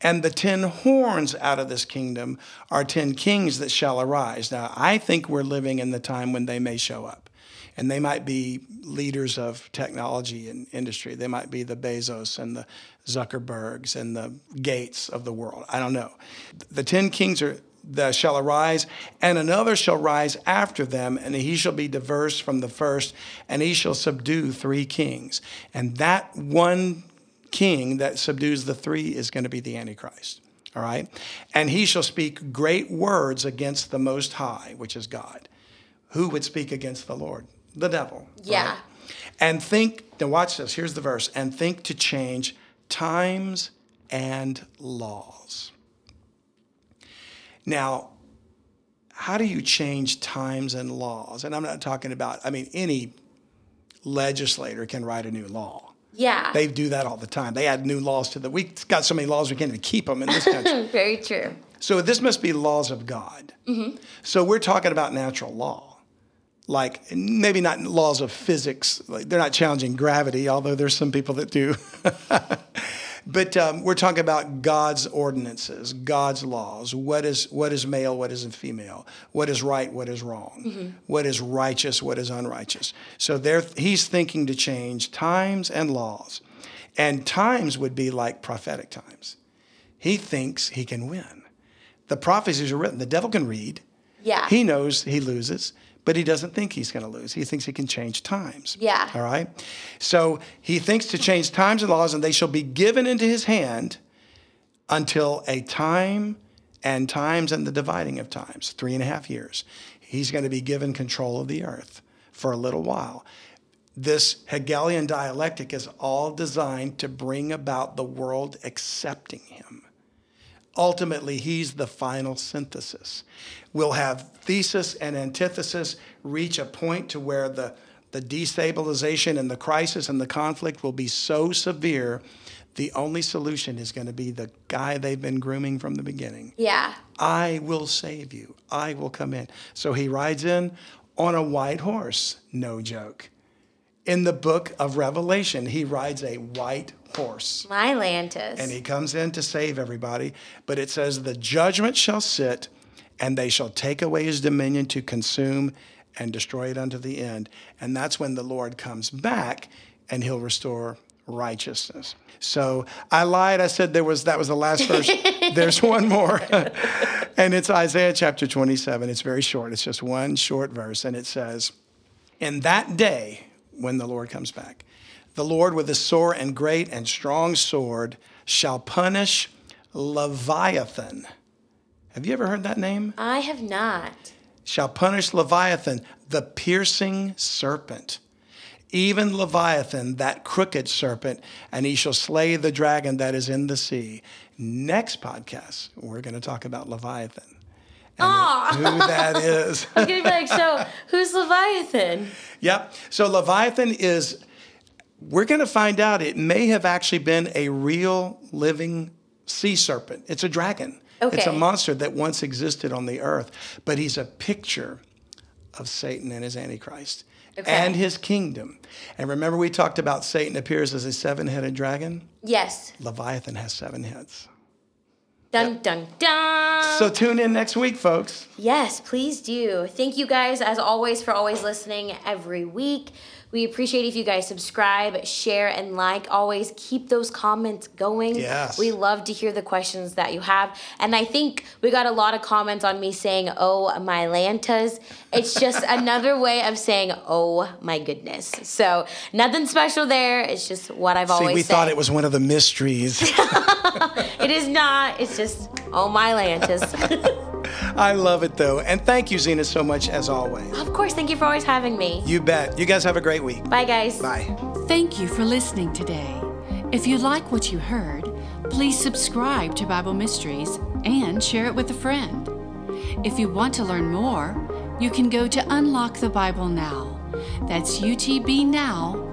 And the ten horns out of this kingdom are ten kings that shall arise. Now, I think we're living in the time when they may show up. And they might be leaders of technology and industry. They might be the Bezos and the Zuckerbergs and the Gates of the world. I don't know. The ten kings are that shall arise, and another shall rise after them, and he shall be diverse from the first, and he shall subdue three kings. And that one king that subdues the three is going to be the Antichrist. All right? And he shall speak great words against the Most High, which is God. Who would speak against the Lord? The devil. Yeah. right? And think, now watch this, here's the verse, and think to change times and laws. Now, how do you change times and laws? And I'm not talking about, I mean, any legislator can write a new law. Yeah. They do that all the time. They add new laws to the. We've got so many laws we can't even keep them in this country. Very true. so this must be laws of God. Mm-hmm. So we're talking about natural law, like maybe not laws of physics. Like they're not challenging gravity, although there's some people that do. but um, we're talking about God's ordinances, God's laws. What is what is male? What isn't female? What is right? What is wrong? What is righteous? What is unrighteous? So there, he's thinking to change times and laws, and times would be like prophetic times. He thinks he can win. The prophecies are written. The devil can read. Yeah. He knows he loses, but he doesn't think he's going to lose. He thinks he can change times. Yeah. All right. So he thinks to change times and laws, and they shall be given into his hand until a time and times and the dividing of times, three and a half years. He's going to be given control of the earth for a little while. This Hegelian dialectic is all designed to bring about the world accepting him ultimately he's the final synthesis. We'll have thesis and antithesis reach a point to where the, the destabilization and the crisis and the conflict will be so severe the only solution is going to be the guy they've been grooming from the beginning. Yeah. i will save you. I will come in. So he rides in on a white horse. No joke in the book of revelation he rides a white horse Mylantis. and he comes in to save everybody. But it says, The judgment shall sit, and they shall take away his dominion to consume and destroy it unto the end. And that's when the Lord comes back and he'll restore righteousness. So I lied. I said there was that was the last verse. There's one more. and it's Isaiah chapter 27. It's very short. It's just one short verse. And it says, In that day when the Lord comes back, the Lord with a sore and great and strong sword shall punish Leviathan. Have you ever heard that name? I have not. Shall punish Leviathan, the piercing serpent. Even Leviathan, that crooked serpent, and he shall slay the dragon that is in the sea. Next podcast, we're going to talk about Leviathan who that is. Gonna be like, so who's Leviathan? Yep. So Leviathan is, we're going to find out it may have actually been a real living sea serpent. It's a dragon. Okay. It's a monster that once existed on the earth, but he's a picture of Satan and his Antichrist Okay. and his kingdom. And remember, we talked about Satan appears as a seven headed dragon? Yes. Leviathan has seven heads. Dun dun dun. So tune in next week, folks. Yes, please do. Thank you guys, as always, for always listening every week. We appreciate if you guys subscribe, share, and like. Always keep those comments going. Yes. We love to hear the questions that you have. And I think we got a lot of comments on me saying, oh, my Lantas. It's just another way of saying, oh, my goodness. So nothing special there. It's just what I've See, always we said. thought it was one of the mysteries. It is not. It's just, oh, my Lantas. I love it, though. And thank you, Zena, so much as always. of course. Thank you for always having me. You bet. You guys have a great week. Bye, guys. Bye. Thank you for listening today. If you like what you heard, please subscribe to Bible Mysteries and share it with a friend. If you want to learn more, you can go to Unlock the Bible Now. That's utbnow.com.